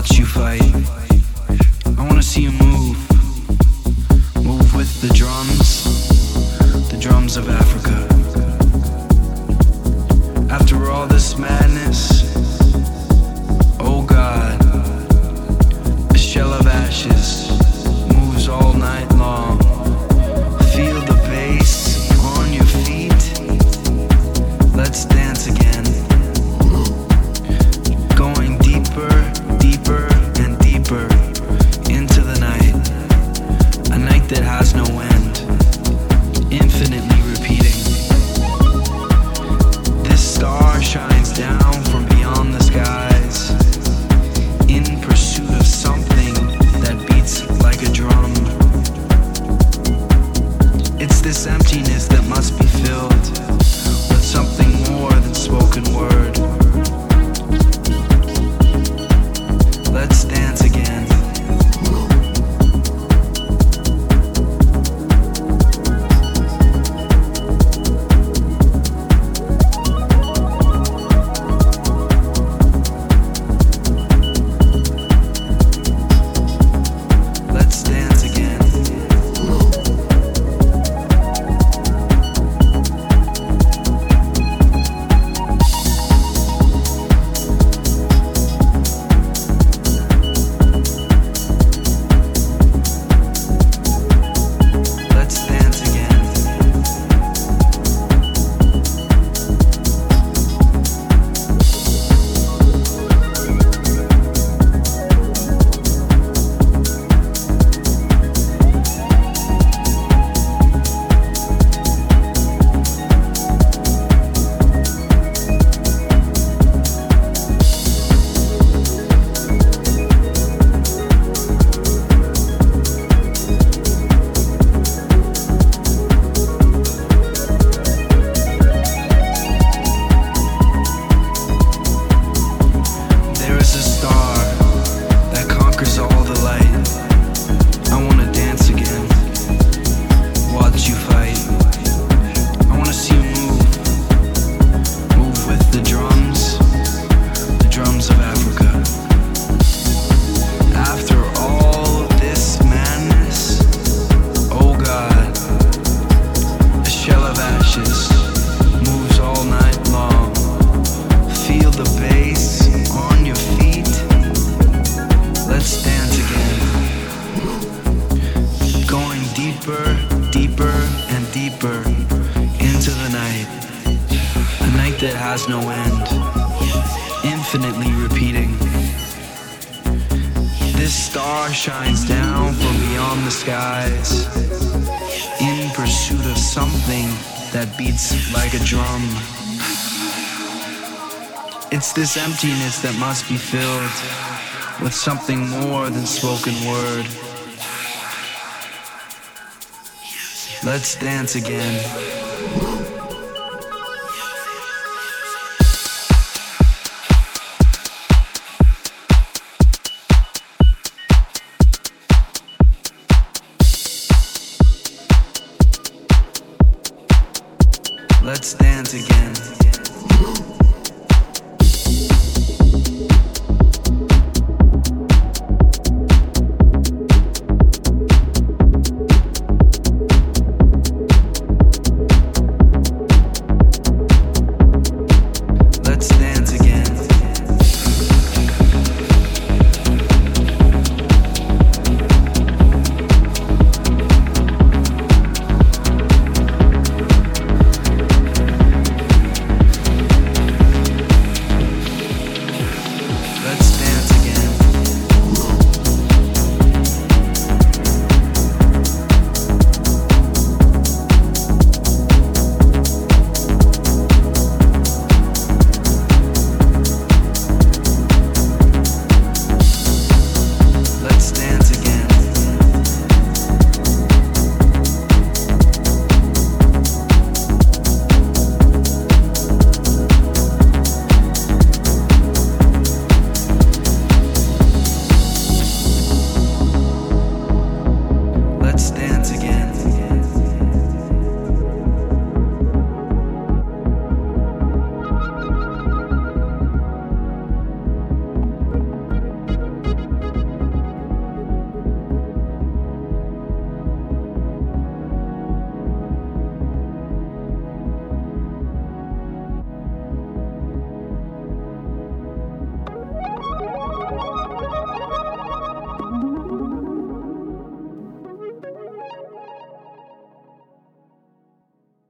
hearts you fight. that has deeper into the night. A night that has no end, infinitely repeating. This star shines down from beyond the skies in pursuit of something that beats like a drum. It's this emptiness that must be filled with something more than spoken word. Let's dance again. Let's dance again.